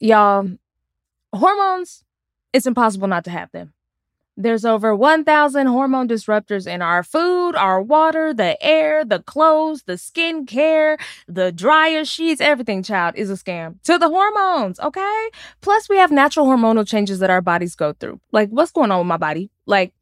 y'all, hormones, it's impossible not to have them. There's over 1,000 hormone disruptors in our food, our water, the air, the clothes, the skin care, the dryer sheets, everything, child, is a scam. To the hormones, okay? Plus, we have natural hormonal changes that our bodies go through. Like, what's going on with my body? Like,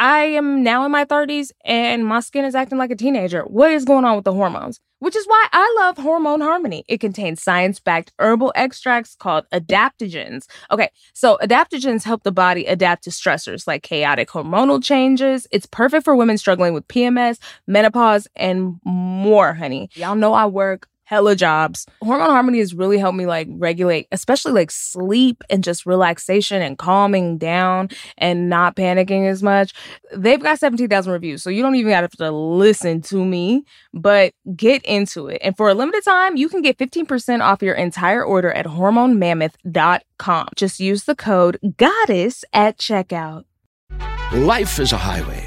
I am now in my 30s and my skin is acting like a teenager. What is going on with the hormones? Which is why I love Hormone Harmony. It contains science backed herbal extracts called adaptogens. Okay, so adaptogens help the body adapt to stressors like chaotic hormonal changes. It's perfect for women struggling with PMS, menopause, and more, honey. Y'all know I work hella jobs. Hormone Harmony has really helped me like regulate, especially like sleep and just relaxation and calming down and not panicking as much. They've got 17,000 reviews, so you don't even have to listen to me, but get into it. And for a limited time, you can get 15% off your entire order at hormonemammoth.com. Just use the code GODDESS at checkout. Life is a highway,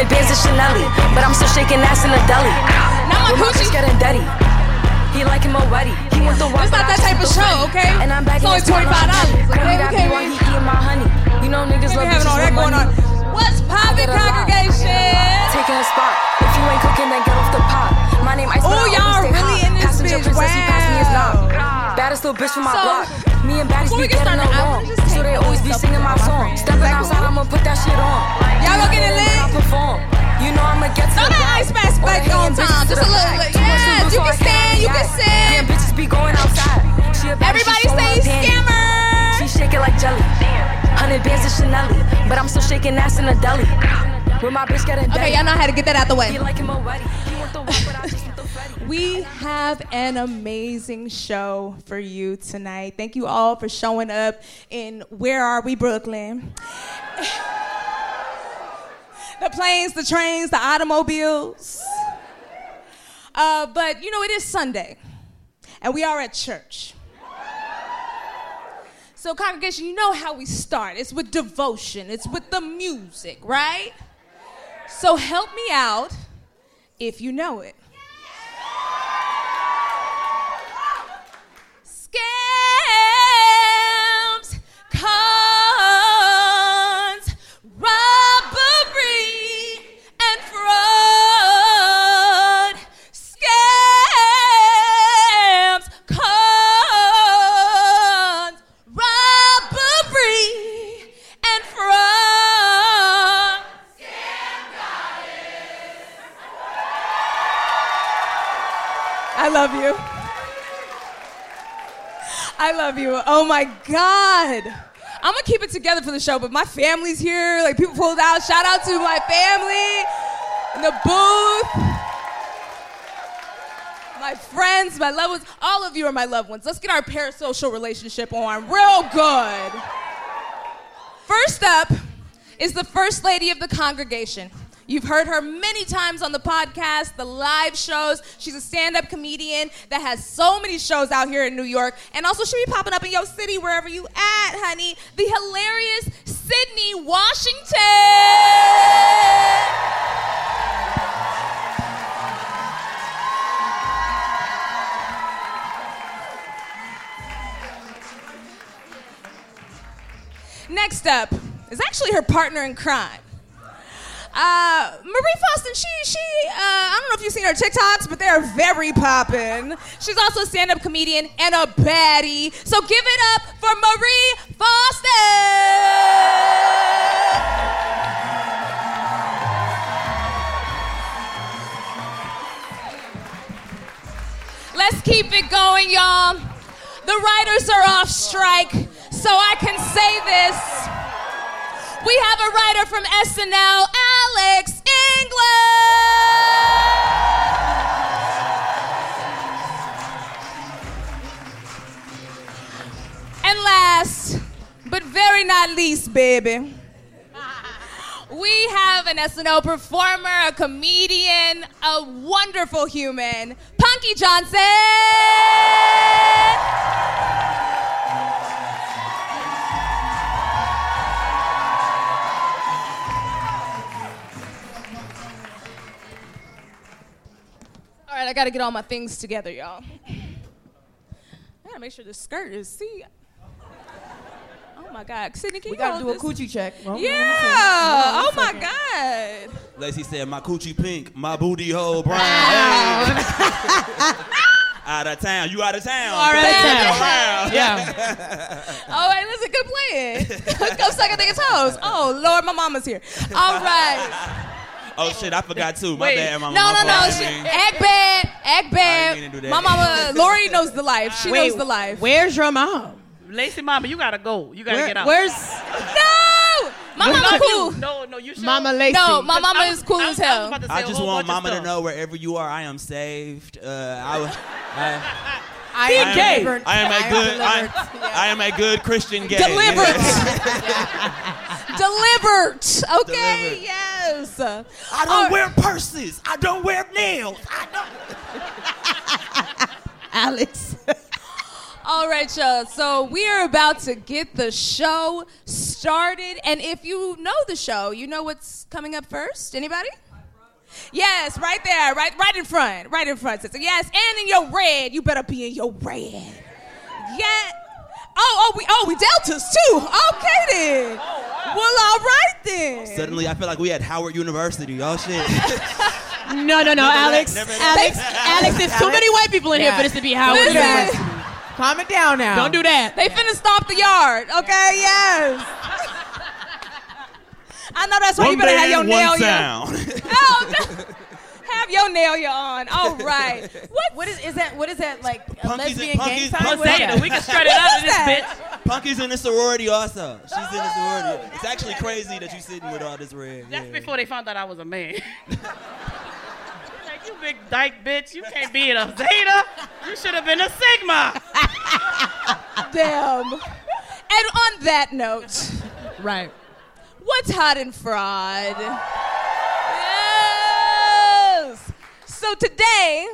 Hundred bands of Chanel, but I'm still shaking ass in the deli. Now my my getting dirty. He like him already. He want the walk, It's not that type of show, okay? And I'm back It's only $25. Call me Okay, that okay, he eating my honey. You know niggas love having all that going on. What's poppin', Get a lot. congregation? Taking a spot. If you ain't cooking, then get off the pot. My name Ice, oh, I y'all really hot. in this Passenger bitch. princess, he passed me his knob. Wow. Baddest little bitch from my block. Me and baddies be getting along. So they always be singing my song. Stepping outside, I'ma put that shit on. Y'all gonna get it lit? I perform. You know I'ma get to Throw the ice mask back on time. Just a little bit. Too much Yes, to do, you can stand, you can sit. Damn, bitches be going outside. She a baddie, Everybody say scammer. She shake it like jelly. Hundred bands of Chanel, but I'm still shaking ass in a deli. With my bitch getting Okay, y'all know how to get that out the way. He like him already. He want the walk, but I just want the Freddy. We have an amazing show for you tonight. Thank you all for showing up in Where Are We, Brooklyn? the planes, the trains, the automobiles. Uh, but you know, it is Sunday, and we are at church. So, congregation, you know how we start. It's with devotion, it's with the music, right? So, help me out if you know it. Oh my God. I'm gonna keep it together for the show, but my family's here. Like people pulled out. Shout out to my family in the booth. My friends, my loved ones, all of you are my loved ones. Let's get our parasocial relationship on real good. First up is the First Lady of the congregation. You've heard her many times on the podcast, the live shows. She's a stand up comedian that has so many shows out here in New York. And also, she'll be popping up in your city, wherever you at, honey. The hilarious Sydnee Washington. Next up is actually her partner in crime. Uh, Marie Faustin, she, she, uh, I don't know if you've seen her TikToks, but they're very poppin'. She's also a stand up comedian and a baddie. So give it up for Marie Faustin! Let's keep it going, y'all. The writers are off strike, so I can say this. We have a writer from SNL, Alex English. And last, but very not least, baby, we have an SNL performer, a comedian, a wonderful human, Punkie Johnson. Right, I gotta get all my things together, y'all. I gotta make sure the skirt is, see. Oh my God. Sydnee, can We you gotta hold do a coochie check. Hold on, Yeah. Oh my. God. Laci said, my coochie pink, my booty hole brown. Out of town. You out of town. All right, of town. Yeah. All right, listen, good playing. Go suck a nigga's toes. Oh, Lord, my mama's here. All right. Oh shit, I forgot too. My Wait. bad, mama. No, no, no. She, act bad. Act I didn't mean to do bad. My mama, Lori knows the life. She Wait, knows the life. Where's your mom? Laci Mama, you gotta go. You gotta Where- get out. where's No! My I mama cool. you. No, no, you should. Mama Laci? No, my 'Cause mama was- is cool I as was- I was hell. about to say I a just want mama to know wherever you are, I am saved. Uh, I, was- I, I I am am, delivered. I am a good. I, delivered. I am a good Christian gay. Delivered. Delivered. Okay, Delivered. yes. I don't wear purses. I don't wear nails. I don't. Alex. All right, y'all. So we are about to get the show started. And if you know the show, you know what's coming up first? Anybody? Yes, right there, right, right in front, right in front, sister. Yes, and in your red, you better be in your red. Yeah. Oh, oh, we, oh, we deltas too. Okay then. Oh, well, all right then. Suddenly, I feel like we at Howard University. Oh shit. No, no, no, Alex. Alex, Alex, there's too many white people in here for this to be Howard Listen. University. Calm it down now. Don't do that. They finna stomp the yard. Okay, yes. I know that's why you better have your band, nail one sound. Oh, no. Have your nail your on. All right. What? What is is that? What is that like? A Punkie's lesbian and- gang punkies- sign? punkies- What is Zeta, we can strut it out of this that? bitch. Punkie's in the sorority also. She's in the oh, sorority. It's actually crazy that you're sitting with all this red. That's yeah. before they found out I was a man. like, you big dyke bitch, you can't be in a Zeta. You should have been a Sigma. Damn. And on that note, Right. what's hot and fraud? Yes. So today.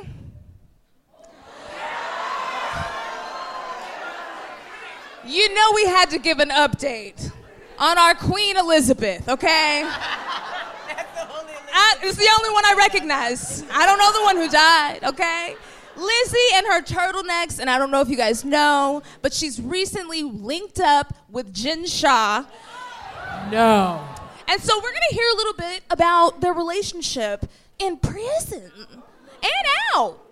You know we had to give an update on our Queen Elizabeth, okay? That's the I, it's the only one I recognize. I don't know the one who died, okay? Lizzie and her turtlenecks, and I don't know if you guys know, but she's recently linked up with Jen Shah. No. And so we're gonna hear a little bit about their relationship in prison and out.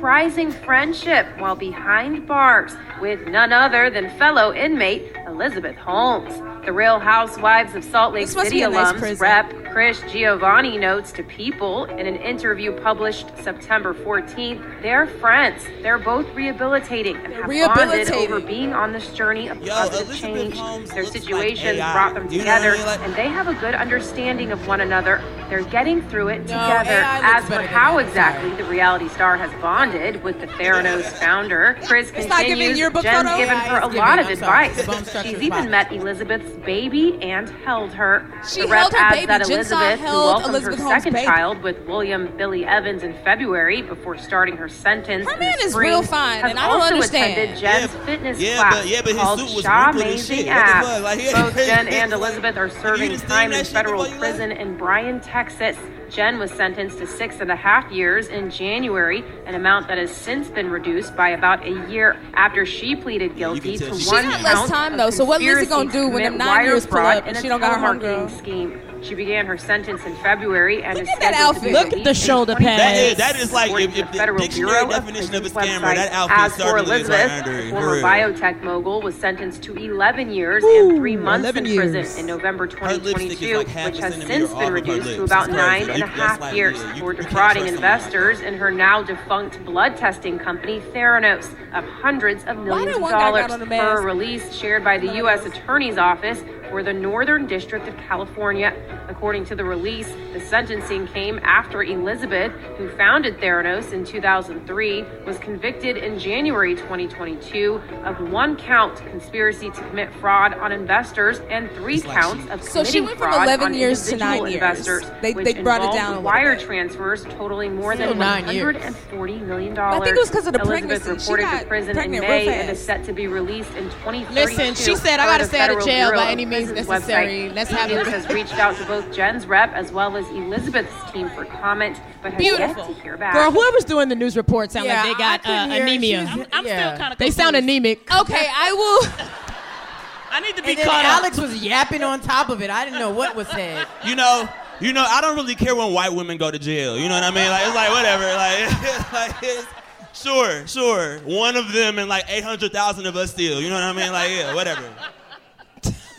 Prizing friendship while behind bars with none other than fellow inmate Elizabeth Holmes. The Real Housewives of Salt Lake City be a nice. Rep. Chris Giovanni notes to People in an interview published September 14th, they're friends. They're both rehabilitating and have bonded over being on this journey of Yo, positive Elizabeth change. Holmes Their looks like situations brought them Do you know I together, mean? Like- and they have a good understanding of one another. They're getting through it No, together. AI As for how exactly the reality star has bonded with the Theranos founder. Chris It's giving continues, Jen's photo? given Yeah, her a it's lot giving, of I'm advice. The bone structure She's even met Elizabeth's baby and held her. She the held rep her adds baby. that Jen Saw Elizabeth, who welcomed Elizabeth her Holmes' second baby. child with William Billy Evans in February before starting her sentence. Her in the man is real fine, has and I don't also understand. attended Jen's Yeah, fitness yeah, class but- yeah, but his called suit was Shaw wrinkled as Amazing shit. App. Like, he- Both Jen and Elizabeth are serving time in shit federal before you left? prison in Bryan, Texas. Jen was sentenced to six and a half years in January, an amount that has since been reduced by about a year after she pleaded guilty tell to she- one She got less time, though, so what Lizzie gonna do when them commit nine wire years pull up and she don't got her telemarketing homegirl? scheme. She began her sentence in February and is at that scheduled to outfit. Look at the shoulder 2026, pads. That is- that is like if- if the the Federal dictionary Bureau definition of a Prisons scammer, that website. outfit As for certainly is Elizabeth, right under former real. biotech mogul was sentenced to 11 years and three months 11 in prison in November 2022, like which has since been reduced to about It's nine crazy. and a That's half like, years yeah, you- for defrauding trust someone. investors in her now defunct blood testing company Theranos of hundreds of millions of one guy got dollars. on a Per release shared by the U.S. Attorney's Office for the Northern District of California. According to the release, the sentencing came after Elizabeth, who founded Theranos in 2003, was convicted in January 2022 of one count conspiracy to commit fraud on investors and three like counts she- of So she went from 11 years to individual nine years. investors, They- they brought it down a wire bit. transfers totaling more Still than nine years. 140 million dollars. I think it was 'cause of the Elizabeth pregnancy. Reported got to prison in May and is set to be released in 2032. Listen, she said, I gotta stay out of jail by any means Prisons necessary. website. Let's have it. has reached out to both Jen's rep as well as Elizabeth's team for comment, but has Beautiful. yet to hear back. Girl, whoever's doing the news report sound Yeah, like they got uh, hear it. anemia. I'm Yeah. still kinda They sound anemic. Okay, I will. I need to be And then caught up. Alex was yapping on top of it. I didn't know what was said. You know, you know, I don't really care when white women go to jail. You know what I mean? Like it's like whatever. Like, like it's, sure, sure. One of them and like eight hundred thousand of us still. You know what I mean? Like yeah, whatever.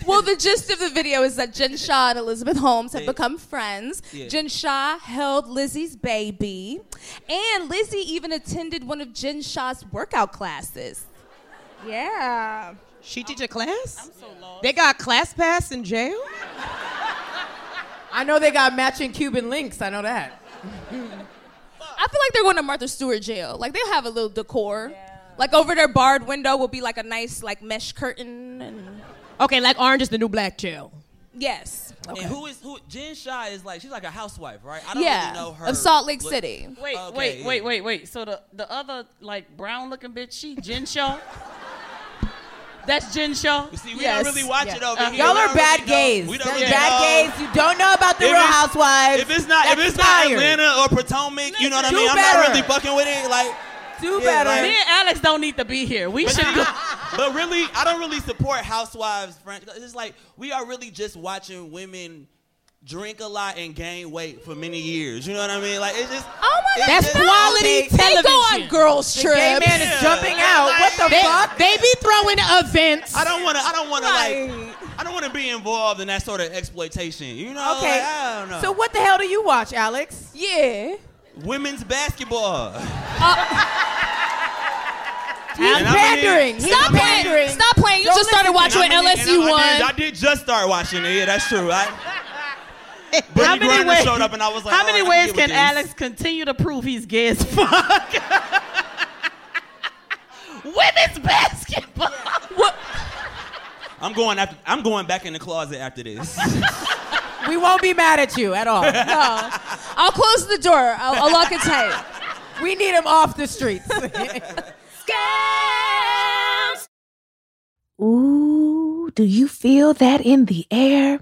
Well, the gist of the video is that Jen Shah and Elizabeth Holmes have become friends. Yeah. Jen Shah held Lizzie's baby, and Lizzie even attended one of Jen Shah's workout classes. Yeah. She teach a class? I'm so lost. They got class pass in jail? I know they got matching Cuban links. I know that. I feel like they're going to Martha Stewart jail. Like they'll have a little decor. Like over their barred window will be like a nice like mesh curtain and Okay, like Orange is the New Black jail. yes. And who is who? Jen Shah is like she's like a housewife, right? I don't Yeah, really know her. of Salt Lake look- City. Wait, Okay, wait, yeah. wait, wait, wait. So the the other like brown looking bitch, she Jen Shah. That's Jen Shaw. You see, we Yes. don't really watch it over Uh, here. Y'all are bad really gays. We don't really bad know. gays. You don't know about the If Real Housewives. If it's not, if That's it's not. Atlanta or Potomac, you know what I Do mean. I'm not really fucking with it. Like, do Yeah, better. like- Me and Alex don't need to be here. We should go. but really, I don't really support housewives. Friend, it's like we are really just watching women drink a lot and gain weight for many years. You know what I mean? Like it's just. Oh my God. That's just- quality okay. They television. go on girls trips. the gay man is Yeah. jumping out. What the They, fuck? they be throwing events. I don't want to. I don't want to like. I don't want to be involved in that sort of exploitation. You know? Okay. Like, I don't know. So what the hell do you watch, Alex? Yeah. Women's basketball. Uh, he's And I'm gonna pandering. He's Stop playing. pandering. Stop playing. You Don't just started listen watching And when I'm gonna- LSU and I, I, did, I won. did just start watching it. Yeah, that's true. I, How Brittney many Griner ways? showed up and I was like, how all many right, I ways get can with this. Alex continue to prove he's gay as fuck? Women's basketball. I'm going after. I'm going back in the closet after this. We won't be mad at you at all. No. I'll close the door. I'll, I'll lock it tight. we need him off the streets. Ooh, do you feel that in the air?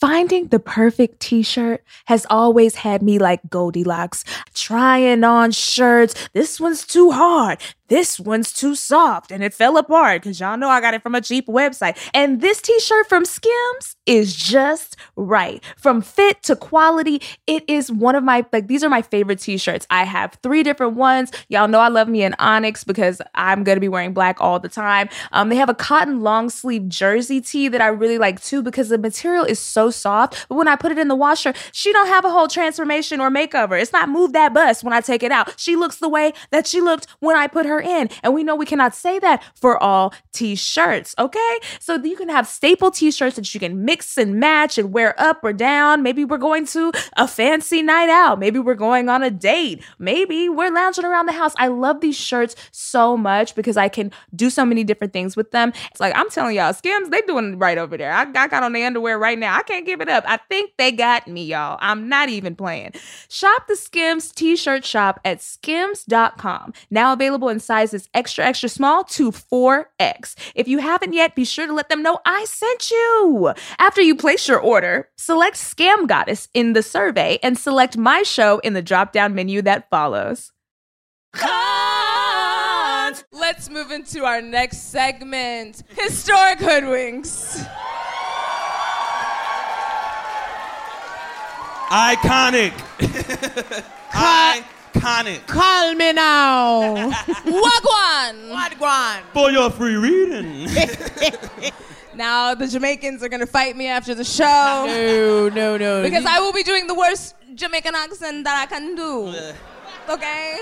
Finding the perfect t shirt has always had me like Goldilocks, trying on shirts. This one's too hard. This one's too soft and it fell apart because y'all know I got it from a cheap website. And this t shirt from Skims is just right. From fit to quality, it is one of my, like, these are my favorite t shirts. I have three different ones. Y'all know I love me an Onyx because I'm going to be wearing black all the time. Um, they have a cotton long sleeve jersey tee that I really like too because the material is so soft. But when I put it in the washer, she don't have a whole transformation or makeover. It's not move that bust when I take it out. She looks the way that she looked when I put her in. And we know we cannot say that for all t-shirts, okay? So you can have staple t-shirts that you can mix and match and wear up or down. Maybe we're going to a fancy night out. Maybe we're going on a date. Maybe we're lounging around the house. I love these shirts so much because I can do so many different things with them. It's like I'm telling y'all, Skims, they doing it right over there. I, got on the underwear right now. I can't give it up. I think they got me, y'all. I'm not even playing. Shop the Skims t-shirt shop at skims.com. Now available in sizes extra, extra small to 4X. If you haven't yet, be sure to let them know I sent you. After you place your order, select Scam Goddess in the survey and select my show in the drop down menu that follows. Let's move into our next segment Historic Hoodwinks. Iconic. Iconic. Call me now. Wagwan! Wagwan. For your free reading. Now, the Jamaicans are going to fight me after the show. No, no, no. Because I will be doing the worst Jamaican accent that I can do. Okay?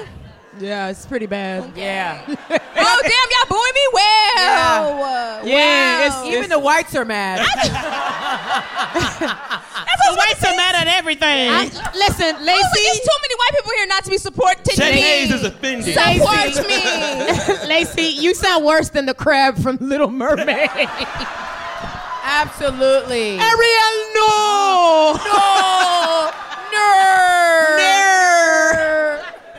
Yeah, it's pretty bad. Yeah. oh, damn, y'all booing me? Well. Uh, yeah, Wow. it's- Even the whites are mad. The whites are mad at everything. listen, Oh, Laci. but there's too many white people here not to be supporting Shay me. Hayes is offended. Support me. Laci, you sound worse than the crab from Little Mermaid. Absolutely. Ariel, no. No. Nerd.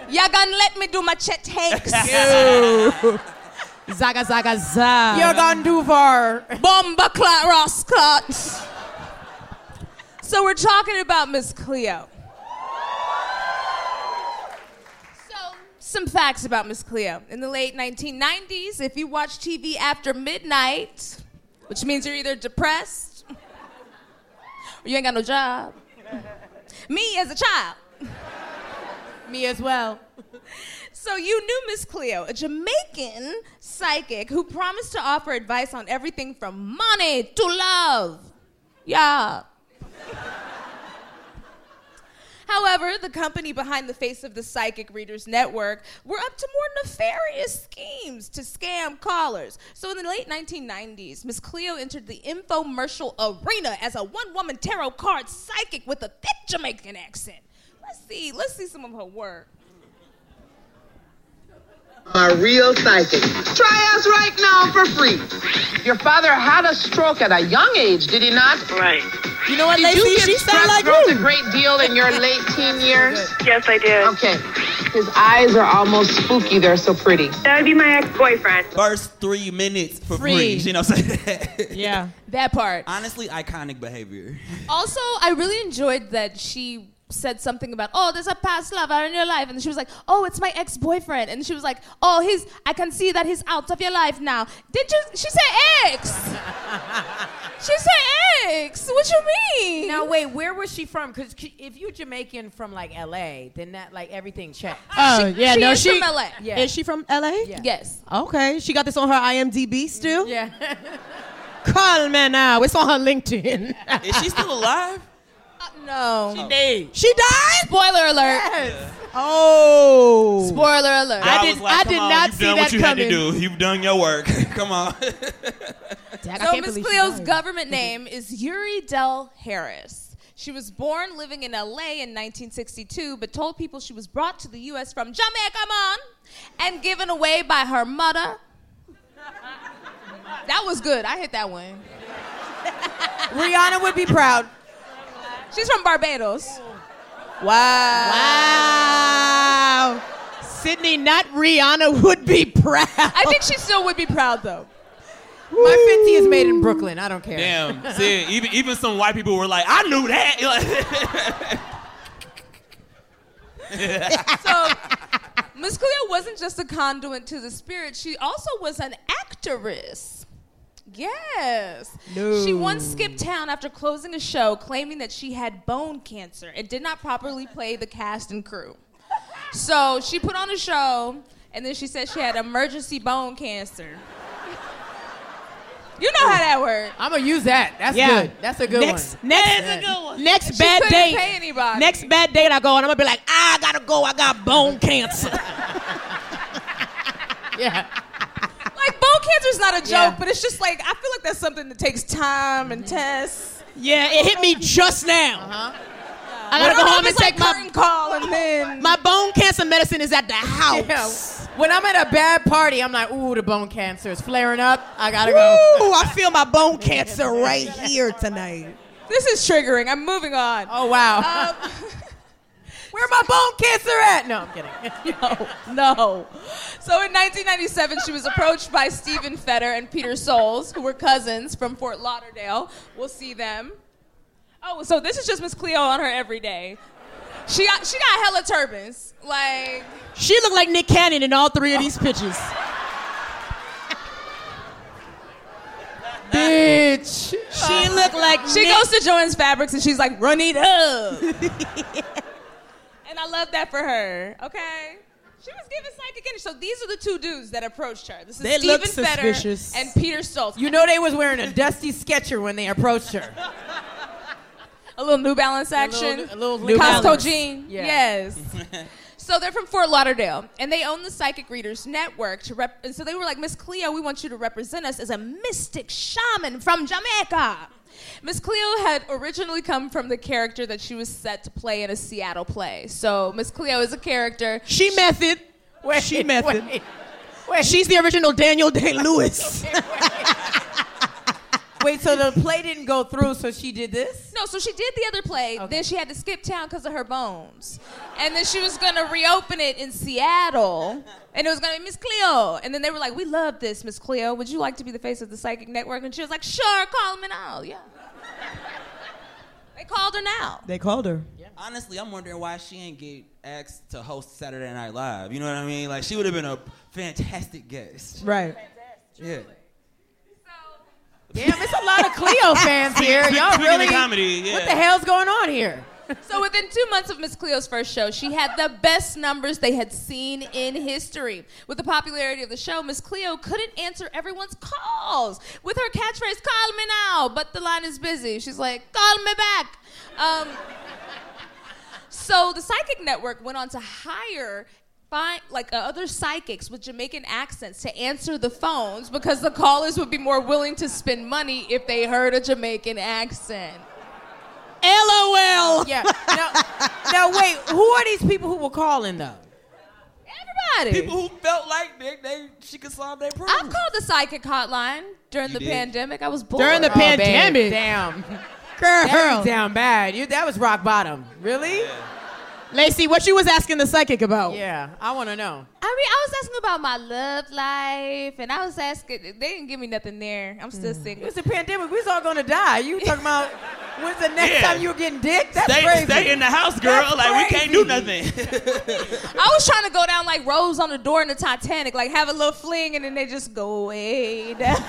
Y'all gonna let me do my Chet Hanks. Zaga, zaga, zaga. You're gone too far. Bomba clot, Ross clot. So we're talking about Miss Cleo. So, some facts about Miss Cleo. In the late 1990s, if you watch TV after midnight, which means you're either depressed or you ain't got no job. Me as a child. Me as well. So you knew Miss Cleo, a Jamaican psychic who promised to offer advice on everything from money to love. Yeah. However, the company behind the face of the Psychic Readers Network were up to more nefarious schemes to scam callers. So in the late 1990s, Miss Cleo entered the infomercial arena as a one-woman tarot card psychic with a thick Jamaican accent. Let's see, let's see some of her work. A real psychic. Try us right now for free. Your father had a stroke at a young age, did he not? Right. You know what, Did Laci? you get She sound strep like throat you. a great deal in your late teen years? Yes, I did. Okay. His eyes are almost spooky. They're so pretty. That would be my ex-boyfriend. First three minutes for Free. free. You know what I'm saying? Yeah. That part. Honestly, iconic behavior. Also, I really enjoyed that she said something about, oh, there's a past lover in your life. And she was like, oh, it's my ex boyfriend. And she was like, oh, he's, I can see that he's out of your life now. Did you, she said ex. she said ex. What you mean? Now wait, where was she from? Because if you're Jamaican from like LA, then that like everything checks. Oh, oh, yeah, she no, is she from LA. Yeah. Is she from LA? Yeah. Yes. Okay, she got this on her IMDb still. Yeah. Call me now. It's on her LinkedIn. Is she still alive? No. She died. She died. Spoiler alert. Yes. Oh. Spoiler alert. I God did- was like, I Come did on, not you've see done that what you had to do. You've done your work. Come on. So Miss Cleo's government name is Youree Dell Harris. She was born living in LA in 1962, but told people she was brought to the U.S. from Jamaica, man, and given away by her mother. That was good. I hit that one. Rihanna would be proud. She's from Barbados. Wow. Wow. Sydnee, not Rihanna, would be proud. I think she still would be proud, though. My 50 is made in Brooklyn. I don't care. Damn. See, even even some white people were like, I knew that. So Miss Cleo wasn't just a conduit to the spirit, she also was an actress. Yes. No. She once skipped town after closing a show claiming that she had bone cancer and did not properly play the cast and crew. So she put on a show and then she said she had emergency bone cancer. You know how that works. I'm gonna use that. That's Yeah. good. That's a good next, one. Next, That's a good one. next She bad couldn't date. pay anybody. Next bad date I go and I'm gonna be like, I gotta go. I got bone cancer. Yeah. Like bone cancer is not a joke, Yeah. but it's just like I feel like that's something that takes time and tests. yeah, it hit me just now. Uh-huh. I gotta go home and it's like take my curtain call and then my bone cancer medicine is at the house. Yeah. When I'm at a bad party, I'm like, ooh, the bone cancer is flaring up. I gotta go. Ooh, I feel my bone cancer right here tonight. this is triggering. I'm moving on. Oh wow. Um, Where my bone cancer at? No, I'm kidding. no, no. So in 1997, she was approached by Steven Feder and Peter Stolz, who were cousins from Fort Lauderdale. We'll see them. Oh, so this is just Miss Cleo on her everyday. She got she got hella turbans. Like She looked like Nick Cannon in all three of these pictures. Bitch. She looked like she Nick- goes to Joann's Fabrics and she's like, run it up. and I love that for her. Okay. She was giving psychic energy. So these are the two dudes that approached her. This is They Steven Feder suspicious. and Peter Stolz. You know they was wearing a dusty Sketcher when they approached her. A little New Balance action. A little New Costco Balance. jean. Yeah. Yes. so they're from Fort Lauderdale, and they own the Psychic Readers Network. To rep- and so they were like, Miss Cleo, we want you to represent us as a mystic shaman from Jamaica. Miss Cleo had originally come from the character that she was set to play in a Seattle play. So Miss Cleo is a character. She method. Wait, She method. Wait, wait, She's the original Daniel Day Lewis. wait, so the play didn't go through, so she did this? No, so she did the other play. Then she had to skip town because of her bones. And then she was going to reopen it in Seattle. And it was going to be Miss Cleo. And then they were like, We love this, Miss Cleo. Would you like to be the face of the psychic network? And she was like, Sure, call me now. Yeah. they called her now. they called her. Yeah. Honestly, I'm wondering why she ain't get asked to host Saturday Night Live. You know what I mean? Like she would have been a fantastic guest. Right. Yeah. Damn, it's a lot of Cleo fans here. Y'all Speaking of really. comedy, yeah. What the hell's going on here? So within two months of Miss Cleo's first show, she had the best numbers they had seen in history. With the popularity of the show, Miss Cleo couldn't answer everyone's calls with her catchphrase "Call me now," but the line is busy. She's like, "Call me back." Um, so the Psychic Network went on to hire. Find, like uh, other psychics with Jamaican accents to answer the phones because the callers would be more willing to spend money if they heard a Jamaican accent. LOL. Yeah. Now, now wait, who are these people who were calling though? Everybody. People who felt like they, they she could solve their problem. I've called the psychic hotline during You the did? pandemic. I was bored. During the Oh, babe, pandemic. Damn. Girl. That was down bad. You, that was rock bottom. Really? Laci, what you was asking the psychic about? Yeah, I want to know. I mean, I was asking about my love life, and I was asking. They didn't give me nothing there. I'm still hmm. sick. It single. was the pandemic. We was all gonna die. You talking about when's the next Yeah. time you're getting dick? That's stay, crazy. stay in the house, girl. That's like we can't do nothing. I was trying to go down like Rose on the door in the Titanic, like have a little fling, and then they just go way down.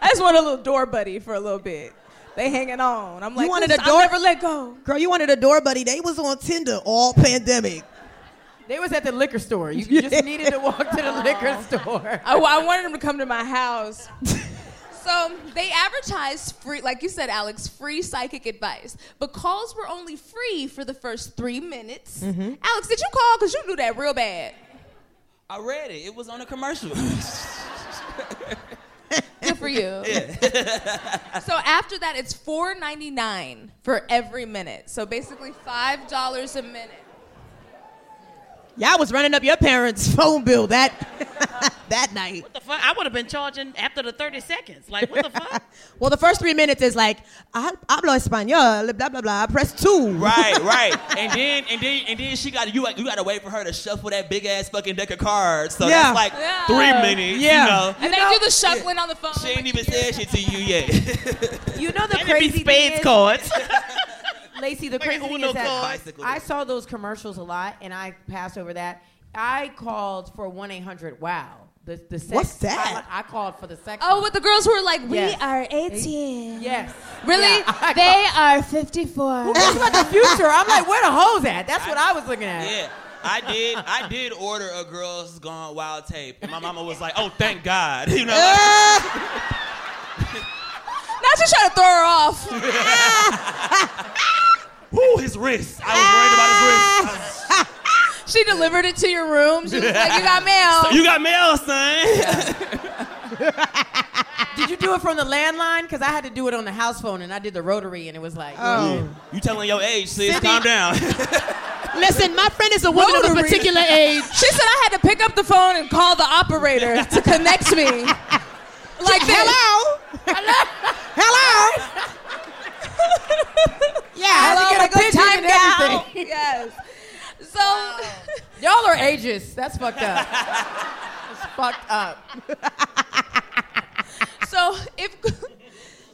I just want a little door buddy for a little bit. They hanging on. I'm like, you wanted "Listen, a I'll door- never let go. Girl, you wanted a door buddy. They was on Tinder all pandemic. They was at the liquor store. You you just needed to walk to the liquor store. I, I wanted them to come to my house. So they advertised free, like you said, Alex, free psychic advice. But calls were only free for the first three minutes. Mm-hmm. Alex, did you call? Because you knew that real bad. I read it. It was on a commercial. For you. so after that, it's four ninety nine for every minute. So basically five dollars a minute. Y'all was running up your parents' phone bill that that night. What the fuck? I would have been charging after the 30 seconds. Like, what the fuck? Well, the first three minutes is like, "I hablo español, blah blah blah. I press two. right, right. And then and then and then she got you you got to wait for her to shuffle that big ass fucking deck of cards. So Yeah. that's like Yeah. three minutes. Yeah. You know. And they do the shuffling on the phone. She ain't even said shit to you yet. You know the And it be crazy thing spades cards. Laci, the crazy thing is that. Bicycle. I saw those commercials a lot, and I passed over that. I called for one eight hundred Wow. The the sex. What's that? I, I called for the sex. Oh, with the girls who are like, we Yes. are 18. Yes. Really? Yeah, I they are 54. Who cares about the future? I'm like, where the hoes at? That's what I was looking at. Yeah. I did. I did order a Girls Gone Wild tape, and my mama was like, "Oh, thank God," you know. Not just trying to throw her off. Woo, his wrist. I was worried about his wrist. She delivered it to your room. She was like, you got mail. You got mail, son. Did you do it from the landline? Because I had to do it on the house phone, and I did the rotary, and it was like. Oh. You telling your age, sis? Cindy- Calm down. Listen, my friend is a woman of a particular age. She said I had to pick up the phone and call the operator to connect me. Like this. Hello? Hello? yeah, I had to get a picture time now. everything. Yes. So, Y'all are ages. That's fucked up. That's fucked up. so if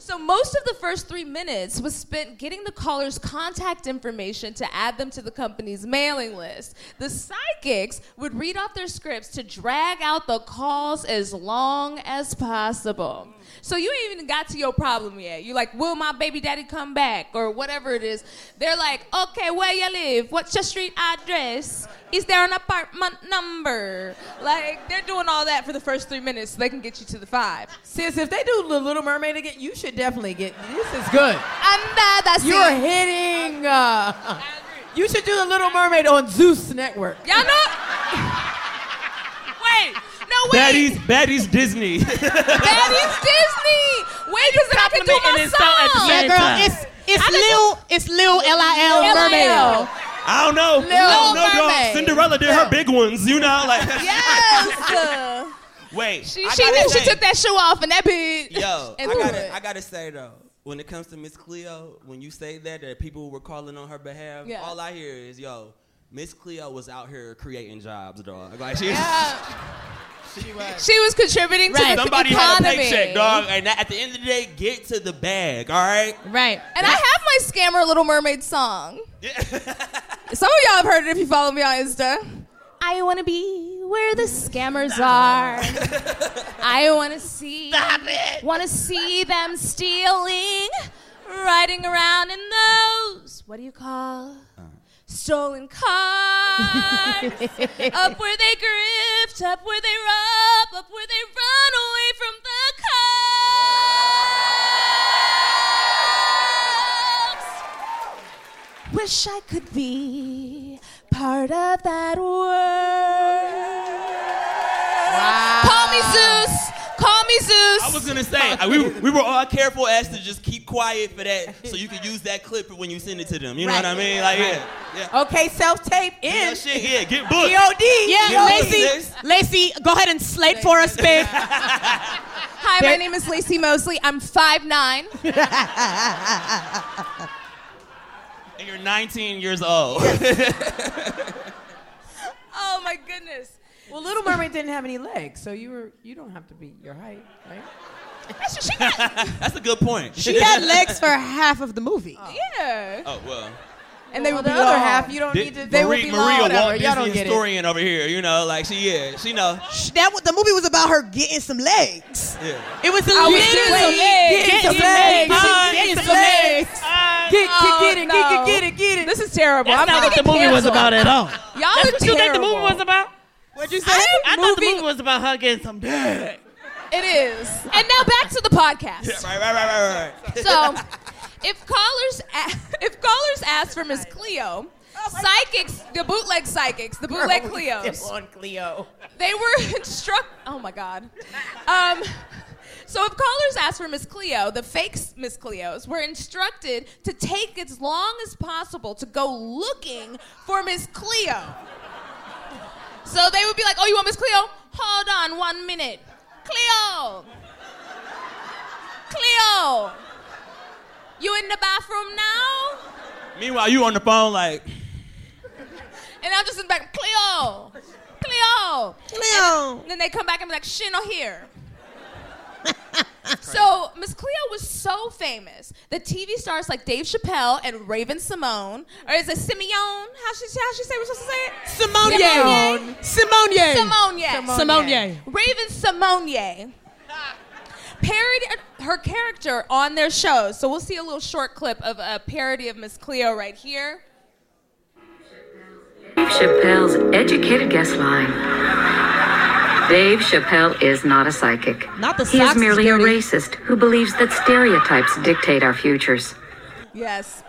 so most of the first three minutes was spent getting the caller's contact information to add them to the company's mailing list. The psychics would read off their scripts to drag out the calls as long as possible. So you ain't even got to your problem yet. You're like will my baby daddy come back? Or whatever it is. They're like okay where you live? What's your street address is there an apartment number like they're doing all that for the first three minutes so they can get you to the five Sis, if they do the Little Mermaid again, you should definitely get. This is good. Anda, that's You're it. hitting. Uh, you should do the Little Mermaid on Zeus Network. Y'all know? wait, no wait. Baddies, baddies, Disney. That is Disney. Wait, because then I can do my Complimenting at the song. Yeah, girl, time. it's it's Lil it's Lil L I L L.I.L.. Mermaid. I don't know. Little I don't know, dog. Cinderella did her big ones, you know. Like, Yes. wait. she she, gotta she took that shoe off and that big. Yo, and I gotta, it. I gotta say though, when it comes to Miss Cleo, when you say that that people were calling on her behalf, Yeah. all I hear is, yo, Miss Cleo was out here creating jobs, dog. Like she's She was contributing to the somebody economy. had a paycheck, dog. And at the end of the day, get to the bag, all right? Right. And I have my scammer Little Mermaid song. Some of y'all have heard it if you follow me on Insta. I want to be where the scammers are. I want to see. Want to see them stealing, riding around in those. What do you call? Stolen cars. up where they grift, up where they rob, up where they run away from the Wish I could be part of that world. Call me Zeus. Call me Zeus. I was gonna say we, we were all careful as to just keep quiet for that, so you could use that clip when you send it to them. You know Right. what I mean? Like, yeah, yeah. Okay, self tape in. Yeah, shit, yeah, get booked. POD. Yeah, Yo, Laci, sis. Laci, go ahead and slate for us, babe. Hi, my name is Laci Mosley. I'm 5'9. And you're 19 years old. Oh my goodness. Well, Little Mermaid didn't have any legs, so you were you don't have to be your height, right? That's got, That's a good point. She had legs for half of the movie. Oh. yeah. Oh well. And they Well, would the be other long. half you don't Di- need to. They Marie, will be Maria long. Walt Whatever. Y'all don't Disney get it. historian over here. You know, like she yeah, she know. That wa- the movie was about her getting some legs. Yeah. It was I was literally getting getting some some legs. legs. Getting Getting some some legs. legs. Get, Oh, get, get it, no. get, get, get it, get it. This is terrible. That's I'm not what the get movie was about at all. Y'all That's are what you think the movie was about? What'd you say? I thought the movie was about her getting some dick. It is. And now back to the podcast. Right, right, right, right, right. So, if callers a- if callers ask for Miss Cleo, psychics, the bootleg psychics, the bootleg Cleos, on Cleo. they were instruct. Oh my God. Um, so if callers asked for Miss Cleo, the fake Miss Cleos were instructed to take as long as possible to go looking for Miss Cleo. So they would be like, "Oh, you want Miss Cleo? Hold on one minute, Cleo. Cleo, you in the bathroom now?" Meanwhile, you on the phone like, And I'm just in the back, Cleo, Cleo, Cleo. And then they come back and be like, she not here. So Miss Cleo was so famous that TV stars like Dave Chappelle and Raven-Symoné, or is it Simeon? How she how she say we're supposed to say it? Simone. Simone. Simone. Simone. Raven-Symoné parodied her character on their shows. So we'll see a little short clip of a parody of Miss Cleo right here. Dave Chappelle's educated guest line. Dave Chappelle is not a psychic. Not the He is socks merely a racist who believes that stereotypes dictate our futures. Yes.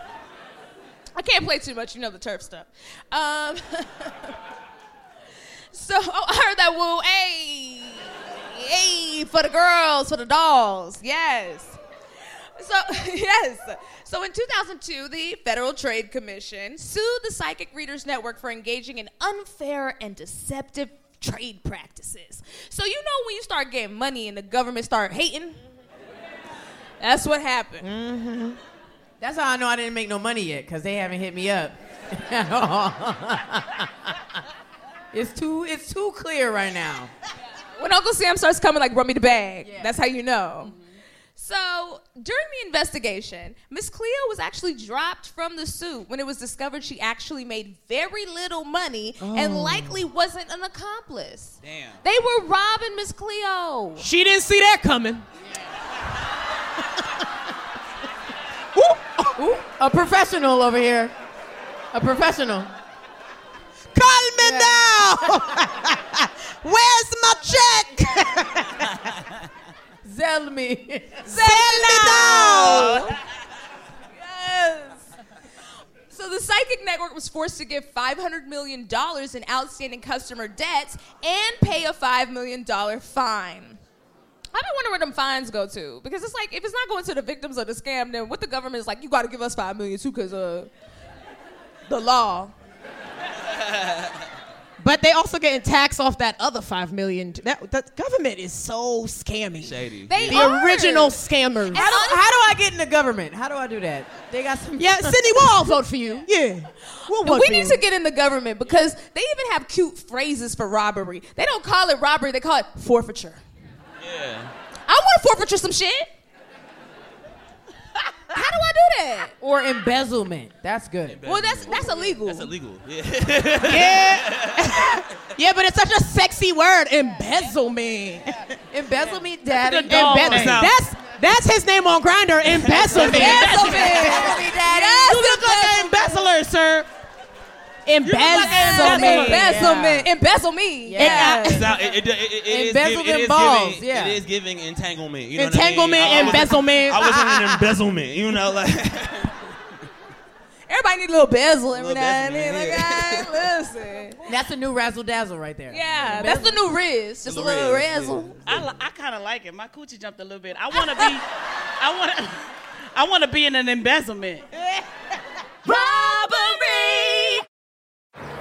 I can't play too much, you know the turf stuff. Um, so oh, I heard that woo, hey, hey, for the girls, for the dolls, yes. So yes. So in 2002, the Federal Trade Commission sued the Psychic Readers Network for engaging in unfair and deceptive trade practices. So you know when you start getting money and the government start hating, that's what happened. Mm-hmm. That's how I know I didn't make no money yet, because they haven't hit me up at all. it's too it's too clear right now. When Uncle Sam starts coming, like, run me the bag. That's how you know. Mm-hmm. So during the investigation, Miss Cleo was actually dropped from the suit when it was discovered she actually made very little money and Oh. likely wasn't an accomplice. Damn. They were robbing Miss Cleo. She didn't see that coming. Oh, ooh, a professional over here. A professional. Call me now. Where's my check? Zell me. Send me now. Yes. So the Psychic Network was forced to give $500 million in outstanding customer debts and pay a $5 million fine. I've been wondering where them fines go to because it's like if it's not going to the victims of the scam, then what the government is like, you got to give us five million too because uh, the law. But they also getting tax off that other five million. That the government is so scammy. Shady. They the are. original scammers. How do, how do I get in the government? How do I do that? They got some. Yeah, Cindy, we'll all vote for you. Yeah, we'll vote we for need you. to get in the government because they even have cute phrases for robbery. They don't call it robbery; they call it forfeiture. Yeah. I want to forfeiture some shit. How do I do that? Or embezzlement. That's good. Well, that's that's illegal. That's illegal. Yeah. yeah, yeah, but it's such a sexy word, embezzlement. Embezzlement, daddy. good dog Embe- that's that's his name on Grindr. Embezzlement. Embezzlement. Yes, you look like an embezzler, sir. Embezzlement. Embezzlement. Embezzle me. Yeah. It's out- it- it- it- it- it is Embezzle it balls, giving- yeah. It is giving entanglement. You know Entanglement, what I mean? Embezzlement. I wasn't an embezzlement. You know, like. Everybody need a little bezel every Little now and then. Like, yeah. ah, listen. That's a new razzle dazzle right there. Yeah, that's the new Riz. Just a Little little Riz, yeah. razzle. I, I kind of like it. My coochie jumped a little bit. I want to be, I want to, I want to be in an embezzlement. Robbery.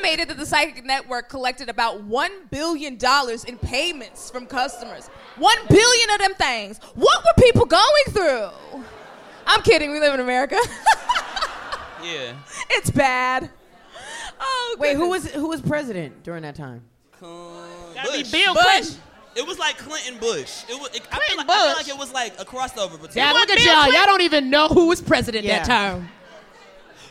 estimated that the Psychic Network collected about one billion dollars in payments from customers. One billion of them things. What were people going through? I'm kidding. We live in America. Yeah. it's bad. Oh, Wait, who was who was president during that time? Gotta be Bush. Bill Bush. Clinton. It was like Clinton Bush. It was. It, I, feel Clinton like, I feel Bush. like it was like a crossover between. Yeah, look at Bill y'all. Clinton? Y'all don't even know who was president that Yeah.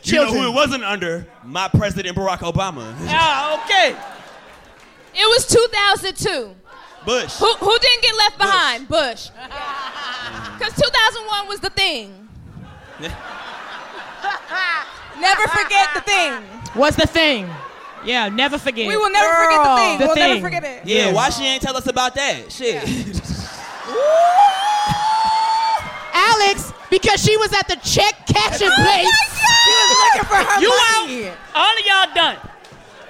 Time. You know who it wasn't under? My president Barack Obama. Ah, okay. It was 2002. Bush. Who, who didn't get left behind? Bush. Because 2001 was the thing. Never forget the thing. What's the thing? Yeah, never forget. We will never forget the thing. The we'll thing. never forget it. Yeah, why she ain't tell us about that? Shit. Alex, because she was at the check cashing Oh place. She was looking for her You money. out. All of y'all done.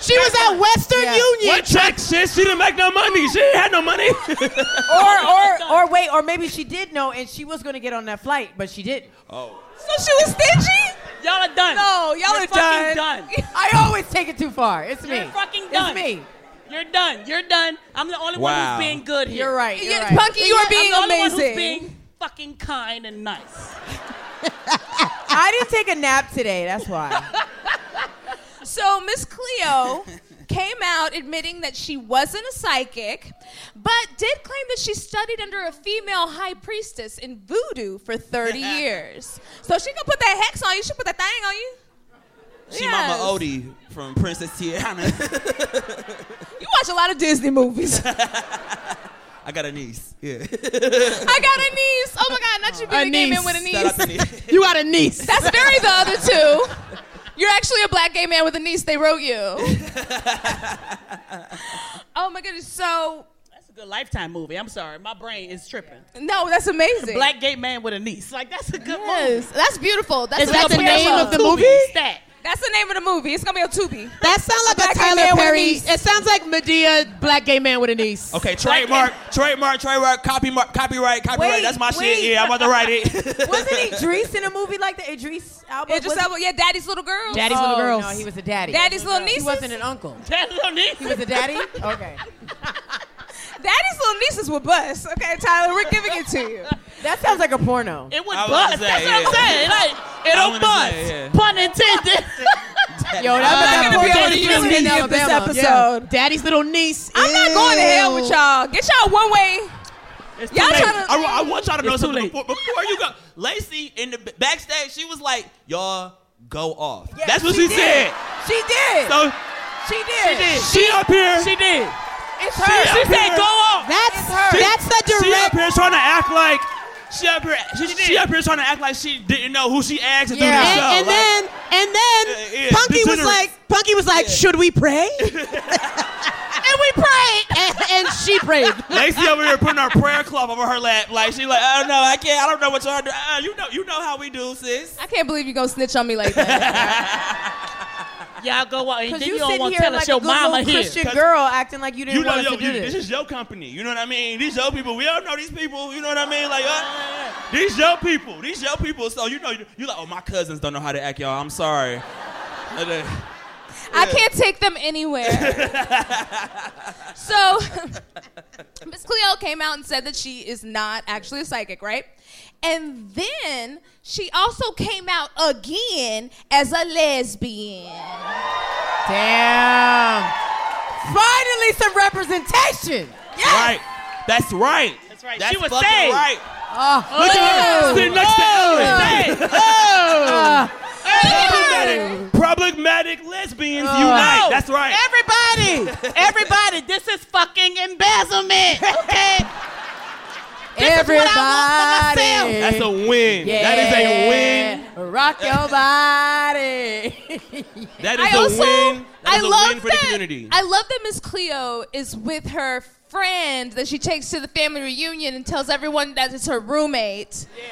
She was at Western Union. What check shit? She didn't make no money. She ain't had no money. or or or wait, or maybe she did know and she was gonna get on that flight, but she didn't. Oh. So she was stingy? Y'all are done. No, y'all You're are fucking done. done. I always take it too far. It's me. You're fucking done. It's me. You're done. You're done. I'm the only one who's being good here. You're right. You're Yeah, right. Punkie, you are being I'm the only one amazing. who's being fucking kind and nice. I didn't take a nap today. That's why. So Miss Cleo came out admitting that she wasn't a psychic, but did claim that she studied under a female high priestess in voodoo for 30 years. So she can put that hex on you. She put that thing on you. She Yes. Mama Odie from Princess Tiana. You watch a lot of Disney movies. I got a niece. Yeah. I got a niece. Oh my God, not you being A a, gay man with a Shout out to niece. niece. You got a niece. That's very the other two. You're actually a black gay man with a niece. They wrote you. oh my goodness. So That's a good lifetime movie. I'm sorry. My brain is tripping. no, that's amazing. Black gay man with a niece. Like that's a good movie. Yes, that's beautiful. That's Is a that the name of the movie? Stat. That's the name of the movie. It's gonna be on Tubi. That sounds like Black a gay Tyler man with a Perry. It sounds like Madea, black gay man with a niece. Okay, trademark, trademark, trademark, copymark, copyright, copyright. Wait, That's my wait. shit. Yeah, I'm about to write it. Wasn't Idris in a movie like the Idris album? Idris Was- Elba, yeah, Daddy's little girl. Daddy's oh, little girl. No, he was a daddy. Daddy's little niece. He wasn't an uncle. Daddy's little niece. He was a daddy. Okay. Daddy's little nieces would bust. Okay, Tyler, we're giving it to you. That sounds like a porno. It would I was bust. gonna That's say, what I'm yeah. saying. Like I it'll wanna bust. say, yeah. Pun intended. Yo, I'm that not gonna be able to use any of this episode. Daddy's little niece. I'm not going to hell with y'all. Get y'all one way. It's Y'all too late. trying to. I, I want y'all to know It's too something late. before, before you go. Laci in the b- backstage, she was like, "Y'all go off." Yeah, That's what she she, did. said. She did. So she did. She did. she up here. She did. It's She her. She up said here- go off. That's her. that's the direct. She up here trying to act like she up here. She, She she up here trying to act like she didn't know who she asked to do Yeah. this And, show. and Like, then and then Yeah, yeah, Punkie was like Punkie was like, should we pray? and we prayed, and, and she prayed. Laci over here putting her prayer cloth over her lap, like she like, I don't know, I can't, I don't know what y'all do. Uh, you know, you know how we do, sis. I can't believe you gonna snitch on me like that. Y'all go out and Because then you you don't sitting want here to tell like us a your good mama here. Christian girl acting like you didn't You know, want yo, us to do you, this. this is your company. You know what I mean? These your people. We don't know these people. You know what I mean? Like, uh, these your people. These your people. So you know, you, you like, oh, my cousins don't know how to act, y'all. I'm sorry. And then- I can't take them anywhere. so, Miss Cleo came out and said that she is not actually a psychic, right? And then she also came out again as a lesbian. Damn. Finally, some representation. Right. That's right. That's right. That's she was fucking saved. right. Oh. Look at her oh. sitting next to Ellen. Saved. Oh. Problematic, problematic lesbians Oh. unite. No. That's right. Everybody, everybody, this is fucking embezzlement. Okay. This is what I want for. Everybody. That's a win. That is a win. Rock your body. That is I a also, win. That I a love win for that. the community. I love that Miss Cleo is with her friend that she takes to the family reunion and tells everyone that it's her roommate. Yeah.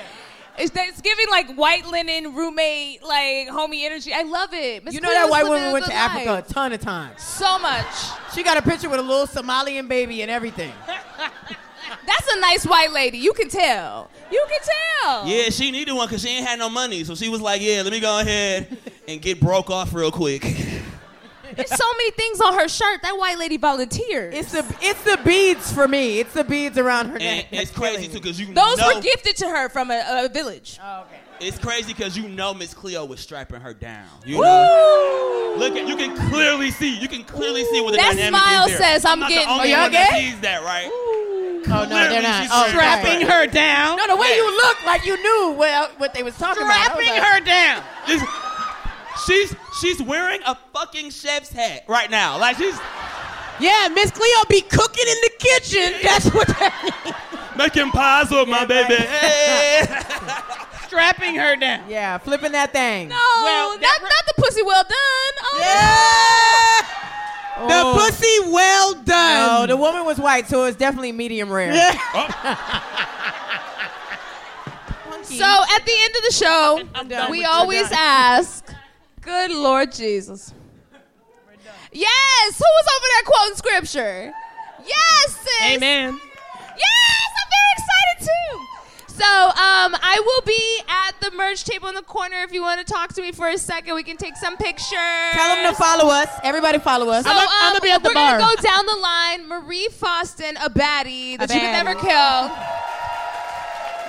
It's, it's giving like white linen roommate, like homie energy. I love it. Miss You know Cleo's that white woman went good to Africa a ton of times. So much. She got a picture with a little Somalian baby and everything. That's a nice white lady. You can tell. You can tell. Yeah, she needed one because she ain't had no money. So she was like, yeah, let me go ahead and get broke off real quick. There's so many things on her shirt. That white lady volunteered. It's the it's the beads for me. It's the beads around her And neck. it's crazy too because you know. Those know were gifted to her from a, a village. Oh, okay. it's crazy because you know Miss Cleo was strapping her down. You know, look at you can clearly see. You can clearly see what the That dynamic smile is there. says, "I'm not getting- The only Oh, y'all one that sees that, right? Oh no, they're not. she's Oh, Strapping okay. her down. No, the way Yeah. you look like you knew what, what they was talking about. Strapping like, her down. This- she's she's wearing a fucking chef's hat right now. Like she's Yeah, Miss Cleo be cooking in the kitchen. That's what that means. Making pies with my baby. Hey. Strapping her down. Yeah, flipping that thing. No, Well, not, not the pussy well done. Oh, The Oh. pussy well done. No, the woman was white, so it was definitely medium rare. Yeah. Oh. So at the end of the show, we always ask, "Good Lord Jesus." Yes, who was over there quoting scripture? Yes, sis. Amen. Yes, I'm very excited too. So, um, I will be at the merch table in the corner. If you want to talk to me for a second, we can take some pictures. Tell them to follow us. Everybody follow us. So, I'ma- um, I'ma be at the we're bar. gonna go down the line. Marie Faustin, a baddie that A you could never kill.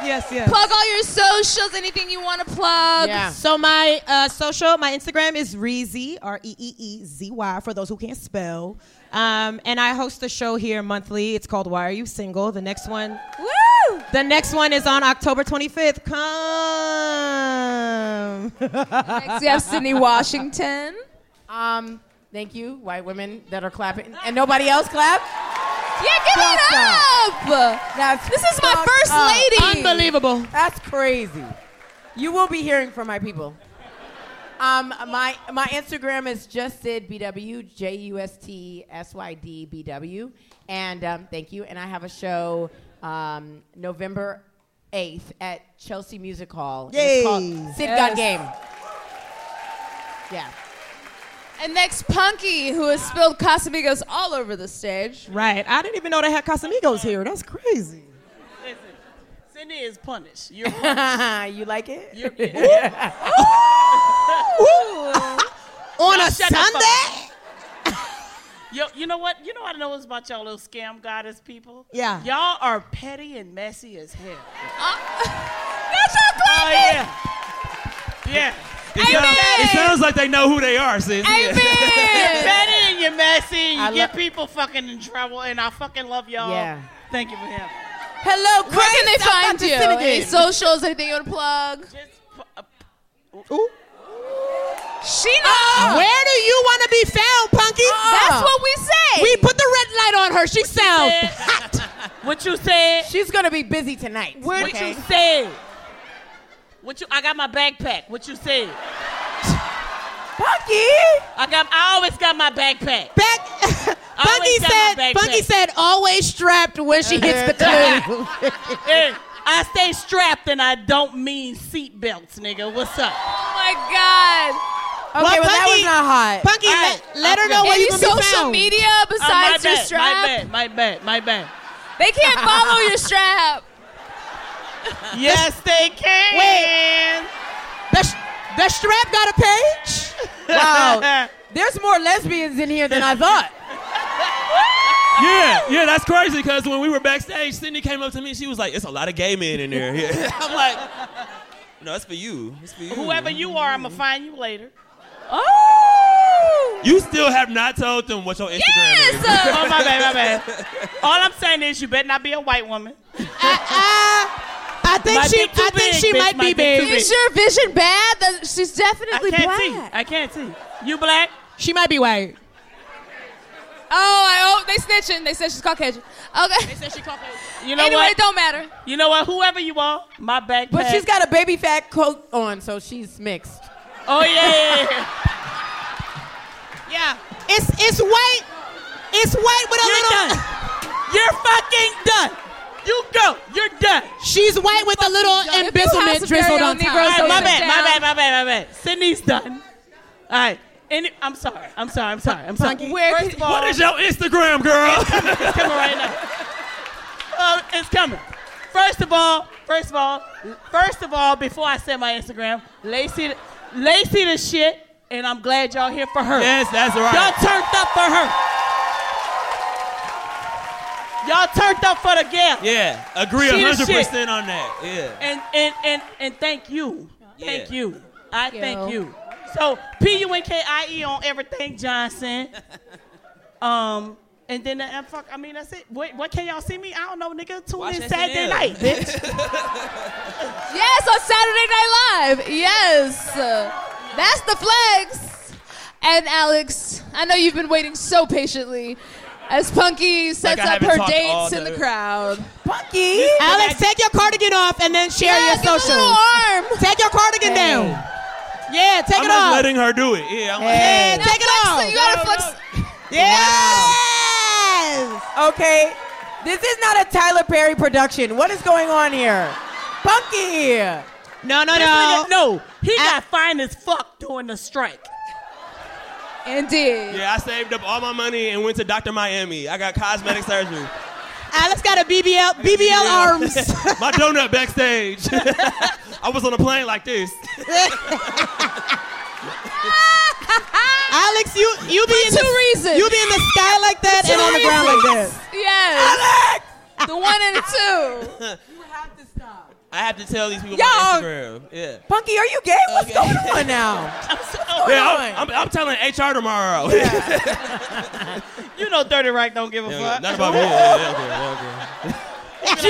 Yes, yes. Plug all your socials. Anything you want to plug. Yeah. So my uh, social, my Instagram is Reezy, R E E E Z Y, for those who can't spell. Um, and I host a show here monthly. It's called Why Are You Single? The next one, Woo! the next one is on October 25th. Come. Next, we have Sydnee Washington. Um, thank you, white women that are clapping, and nobody else clap. Yeah, give it Fucked up. That's This is my first up. lady. Unbelievable. That's crazy. You will be hearing from my people. Um, my my Instagram is just Sid BW J U S T S Y D B W, and um, thank you. And I have a show um, November eighth at Chelsea Music Hall. and it's called Yay. Sid Yes. Got Game. Yeah. And next, Punkie, who has spilled Casamigos all over the stage. Right. I didn't even know they had Casamigos here. That's crazy. Listen, Sydnee is punished. You're punished. you like it? You're, On Y'all a shut the Sunday? Yo, you know what? You know what I know is about y'all little scam goddess people? Yeah. Y'all are petty and messy as hell. Uh, That's our Oh clapping. yeah. Yeah. It, sounds, it sounds like they know who they are, sis. You're Amen. petty and you're messy. You I get lo- people fucking in trouble, and I fucking love y'all. Yeah. Thank you for having me. Hello, Where can they find about to you? sing Any socials? Anything you want to plug? Just uh, Ooh. She knows. Where do you want to be found, Punkie? That's what we say. We put the red light on her. She sounds hot. what you said? She's gonna be busy tonight. What okay? you said? What you? I got my backpack. What you said? Punkie. I got. I always got my backpack. Back. Punkie always got my said. backpack. Said always strapped when she hits the club. Hey, I stay strapped, and I don't mean seat belts, nigga. What's up? Oh my God. Okay, well, that Punkie- was not hot. Punkie, All let, let her know where you can be social found. media Uh, my besides your bad, strap? my bad, my bad, my bad. They can't follow your strap. Yes, they can. The, sh- the strap got a page. Wow. There's more lesbians in here than I thought. Yeah, yeah, that's crazy because when we were backstage, Sydnee came up to me. And she was like, "It's a lot of gay men in there." Yeah. I'm like, "No, it's for you. It's for you." Whoever you are, I'm gonna find you later. Oh. You still have not told them what your Instagram Yes. is. uh, Oh my bad, my bad. All I'm saying is, you better not be a white woman. Uh, I think she. be too I think she bitch, might be might be too big. big. Is your vision bad? That she's I definitely can't black. see. I can't see. You black? She might be white. Oh, I oh they snitching. They said she's Caucasian. Okay. They said she's Caucasian. You know anyway, what? Anyway, it don't matter. You know what? Whoever you are, my backpack. But she's got a baby fat coat on, so she's mixed. Oh yeah, yeah, yeah. Yeah. It's it's white. It's white with a You're little. done. You're fucking done. You go. You're done. She's white with a little If embezzlement drizzled on top. All right, my bad, my bad, my bad, my bad. Sydnee's done. All right. Any, I'm sorry. I'm sorry. I'm sorry. I'm sorry. Punkie. Where First of all, What is your Instagram, girl? it's coming right now. Uh, it's coming. First of all, first of all, first of all, before I say my Instagram, Laci, Laci the shit, and I'm glad y'all here for her. yes, that's right. Y'all right. turned up for her. Y'all turned up for the gal. Yeah, agree hundred percent on that. Yeah. And and and and thank you. Thank you. I Yo. thank you. So P U N K I E on everything Johnson. Um and then uh, fuck, I mean that's it. What, what can y'all see me? I don't know, nigga. Tune Watch in SNL. Saturday night, bitch. Yes, on Saturday Night Live. Yes. That's the flex. And Alex, I know you've been waiting so patiently. As Punkie sets I up her dates in the day. crowd. Punkie! Alex, take your cardigan off and then share Yeah, your give a little arm. Take your cardigan down. Yeah, take it off. I'm it letting her do it. Yeah, I'm like, Yeah, take it flex off. You gotta flex. Yes. Okay, this is not a Tyler Perry production. What is going on here? Punkie! No, no, This no. nigga- no, he got fine as fuck during the strike. Indeed. Yeah, I saved up all my money and went to Dr. Miami. I got cosmetic surgery. Alex got a BBL BBL arms. my donut backstage. I was on a plane like this. Alex, you you be in two the, reasons. You be in the sky like that and on the ground like reasons. that. Yes. Alex. The one and the two. I have to tell these people Yo. my Instagram. Yeah. Punkie, are you gay? What's going on now? Yeah, I'm, I'm, I'm telling HR tomorrow. You know Dirty Right don't give a Yeah, fuck. Not about me. Yeah, they don't care, they don't care.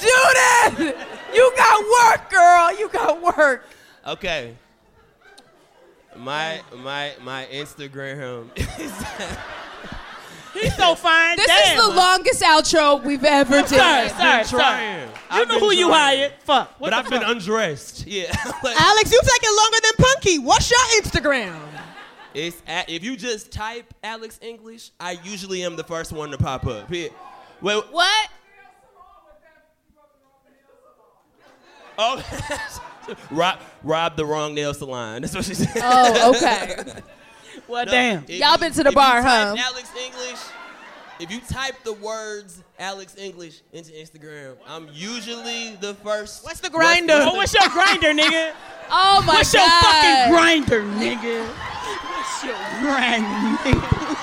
Judith! Judith! You got work, girl. You got work. Okay. My my my Instagram is He's so fine. This Damn. is the longest outro we've ever I'm sorry, sorry, sorry. You I've know been who you hired. Fuck. What But I've been undressed. Yeah. Like, Alex, you taking longer than Punkie. What's your Instagram? it's at, if you just type Alex English, I usually am the first one to pop up. Here. Well, What? oh, rob, rob the wrong nail salon. That's what she said. Oh, okay. Well, No, damn. Y'all you- been to the if you bar, huh? Alex English. If you type the words Alex English into Instagram, I'm usually the first. What's the Grindr? Oh, what's your Grindr, nigga? Oh my What's god. your fucking Grindr, nigga? What's your Grindr, nigga?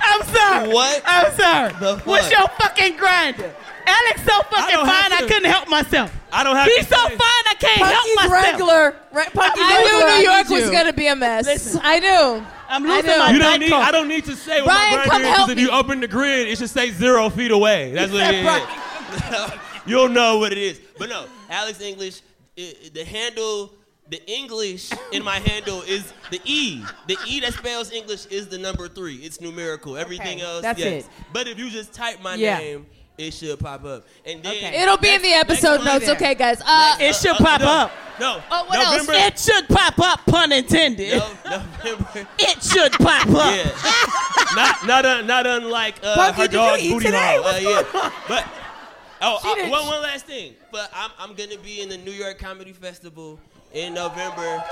I'm sorry. What? I'm sorry. The What's your fucking Grindr? Alex so fucking don't fine, I couldn't help myself. I don't have He's to so say- fine, I can't Punkie's help myself. regular. Right, Punkie's I regular. knew New York was you. gonna be a mess. I knew. I'm I losing knew. my You don't need. I don't need to say what Brian, my come Grindr is. If you open the grid, it should say zero feet away. That's what it is. You'll know what it is. But no, Alex English. i i- the handle, the English in my handle is the E. The E that spells English is the number three. It's numerical. Everything Okay, else, that's yes. it. But if you just type my Yeah. name, it should pop up. And then Okay. It'll be in the episode notes, month- okay, guys. Uh, It should uh, pop no, up. No. Oh, what else? November, It should pop up, pun intended. No, November. It should pop up. Yeah. not not un, not unlike uh, Punkie, her did you dog's eat booty today? hole. Uh, yeah. But oh, She uh, didn't- one one last thing. But I'm I'm gonna be in the New York Comedy Festival in November.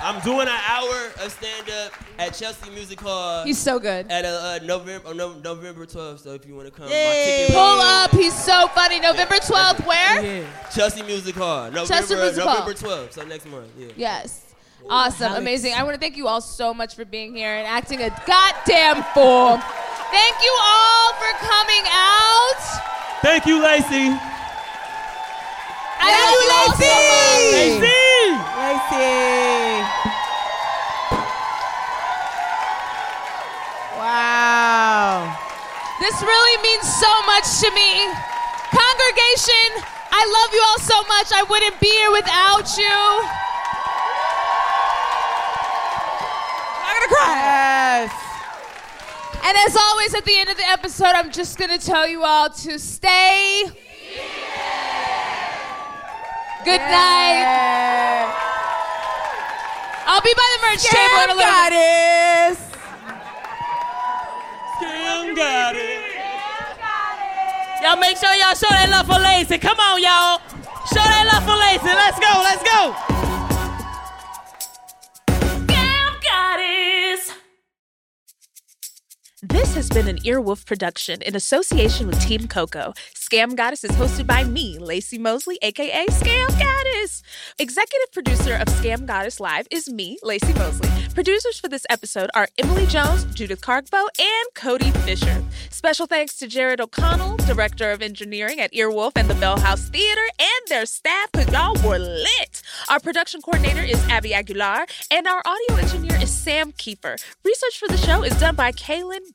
I'm doing an hour of stand up at Chelsea Music Hall. he's so good. at uh, uh, November no, November 12th. So if you want to come, my Yay. Pull up. He's so funny. November 12th, where? Chelsea Music Hall. November Chelsea Music Hall. November 12th. So next month. Yeah. Yes. Awesome. Amazing. I want to thank you all so much for being here and acting a goddamn fool. Thank you all for coming out. Thank you, Laci. I love you all so much. Laci! Laci. Wow. This really means so much to me. Congregation, I love you all so much. I wouldn't be here without you. I'm gonna cry. Yes. And as always, at the end of the episode, I'm just gonna tell you all to stay. Good night. I'll be by the merch table in a Scam little bit. goddess. Kim got it. Y'all make sure y'all show that love for Laci. Come on, y'all. Show that love for Laci. Let's go, let's go. This has been an Earwolf production in association with Team Coco. Scam Goddess is hosted by me, Laci Mosley, aka Scam Goddess. Executive producer of Scam Goddess Live is me, Laci Mosley. Producers for this episode are Emily Jones, Judith Cargbo, and Cody Fisher. Special thanks to Jared O'Connell, Director of Engineering at Earwolf and the Bell House Theater, and their staff, because y'all were lit. Our production coordinator is Abby Aguilar, and our audio engineer is Sam Keeper. Research for the show is done by Kaelyn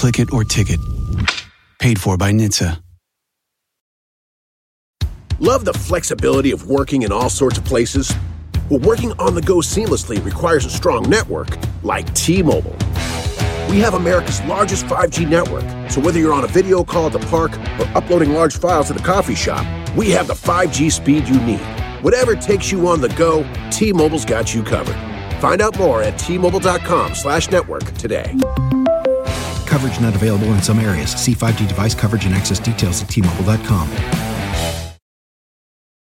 Click it or ticket. Paid for by NHTSA. Love the flexibility of working in all sorts of places? Well, working on the go seamlessly requires a strong network like T Mobile. We have America's largest 5G network, so whether you're on a video call at the park or uploading large files at the coffee shop, we have the 5G speed you need. Whatever takes you on the go, T-Mobile's got you covered. Find out more at T-Mobile.com slash network today. Coverage not available in some areas. See 5G device coverage and access details at tmobile.com.